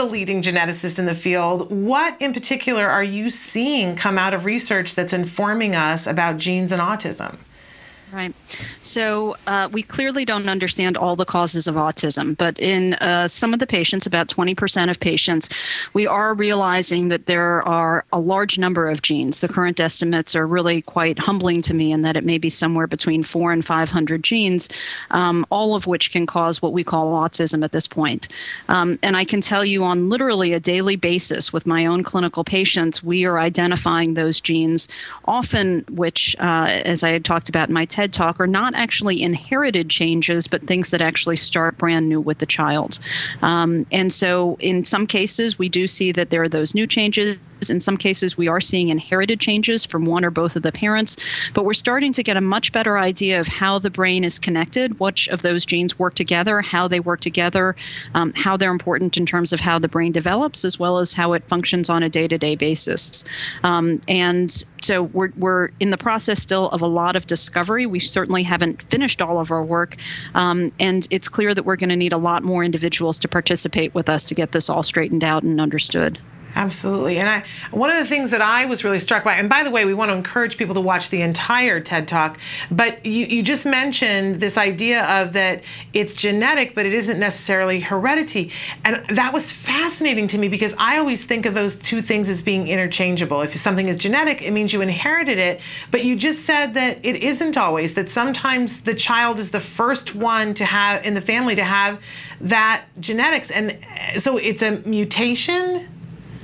the leading geneticist in the field, what in particular are you seeing come out of research that's informing us about genes and autism? Right. So uh, we clearly don't understand all the causes of autism, but in uh, some of the patients, about 20% of patients, we are realizing that there are a large number of genes. The current estimates are really quite humbling to me in that it may be somewhere between four and 500 genes, um, all of which can cause what we call autism at this point. Um, and I can tell you on literally a daily basis with my own clinical patients, we are identifying those genes, often which, uh, as I had talked about in my TED Talk are not actually inherited changes, but things that actually start brand new with the child. Um, and so, in some cases, we do see that there are those new changes in some cases, we are seeing inherited changes from one or both of the parents, but we're starting to get a much better idea of how the brain is connected, which of those genes work together, how they work together, um, how they're important in terms of how the brain develops, as well as how it functions on a day to day basis. Um, and so we're, we're in the process still of a lot of discovery. We certainly haven't finished all of our work. Um, and it's clear that we're going to need a lot more individuals to participate with us to get this all straightened out and understood. Absolutely. And I one of the things that I was really struck by, and by the way, we want to encourage people to watch the entire TED Talk, but you, you just mentioned this idea of that it's genetic, but it isn't necessarily heredity. And that was fascinating to me because I always think of those two things as being interchangeable. If something is genetic, it means you inherited it. But you just said that it isn't always, that sometimes the child is the first one to have in the family to have that genetics. And eh, so it's a mutation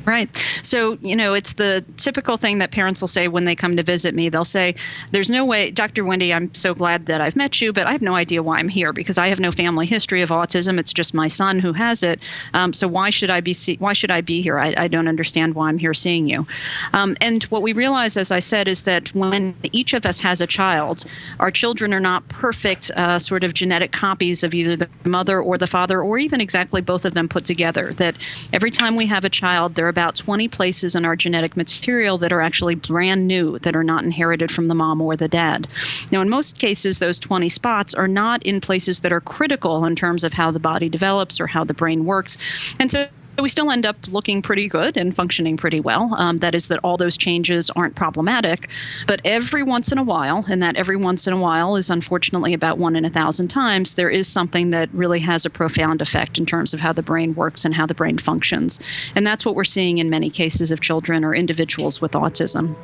Right. So, you know, it's the typical thing that parents will say when they come to visit me. They'll say, There's no way, Dr. Wendy, I'm so glad that I've met you, but I have no idea why I'm here because I have no family history of autism. It's just my son who has it. Um, so why should I be see- why should I be here? I, I don't understand why I'm here seeing you. Um, and what we realize, as I said, is that when each of us has a child, our children are not perfect uh, sort of genetic copies of either the mother or the father, or even exactly both of them put together. That every time we have a child, they're about 20 places in our genetic material that are actually brand new, that are not inherited from the mom or the dad. Now, in most cases, those 20 spots are not in places that are critical in terms of how the body develops or how the brain works. And so we still end up looking pretty good and functioning pretty well. Um, that is, that all those changes aren't problematic. But every once in a while, and that every once in a while is unfortunately about one in a thousand times, there is something that really has a profound effect in terms of how the brain works and how the brain functions. And that's what we're seeing in many cases of children or individuals with autism.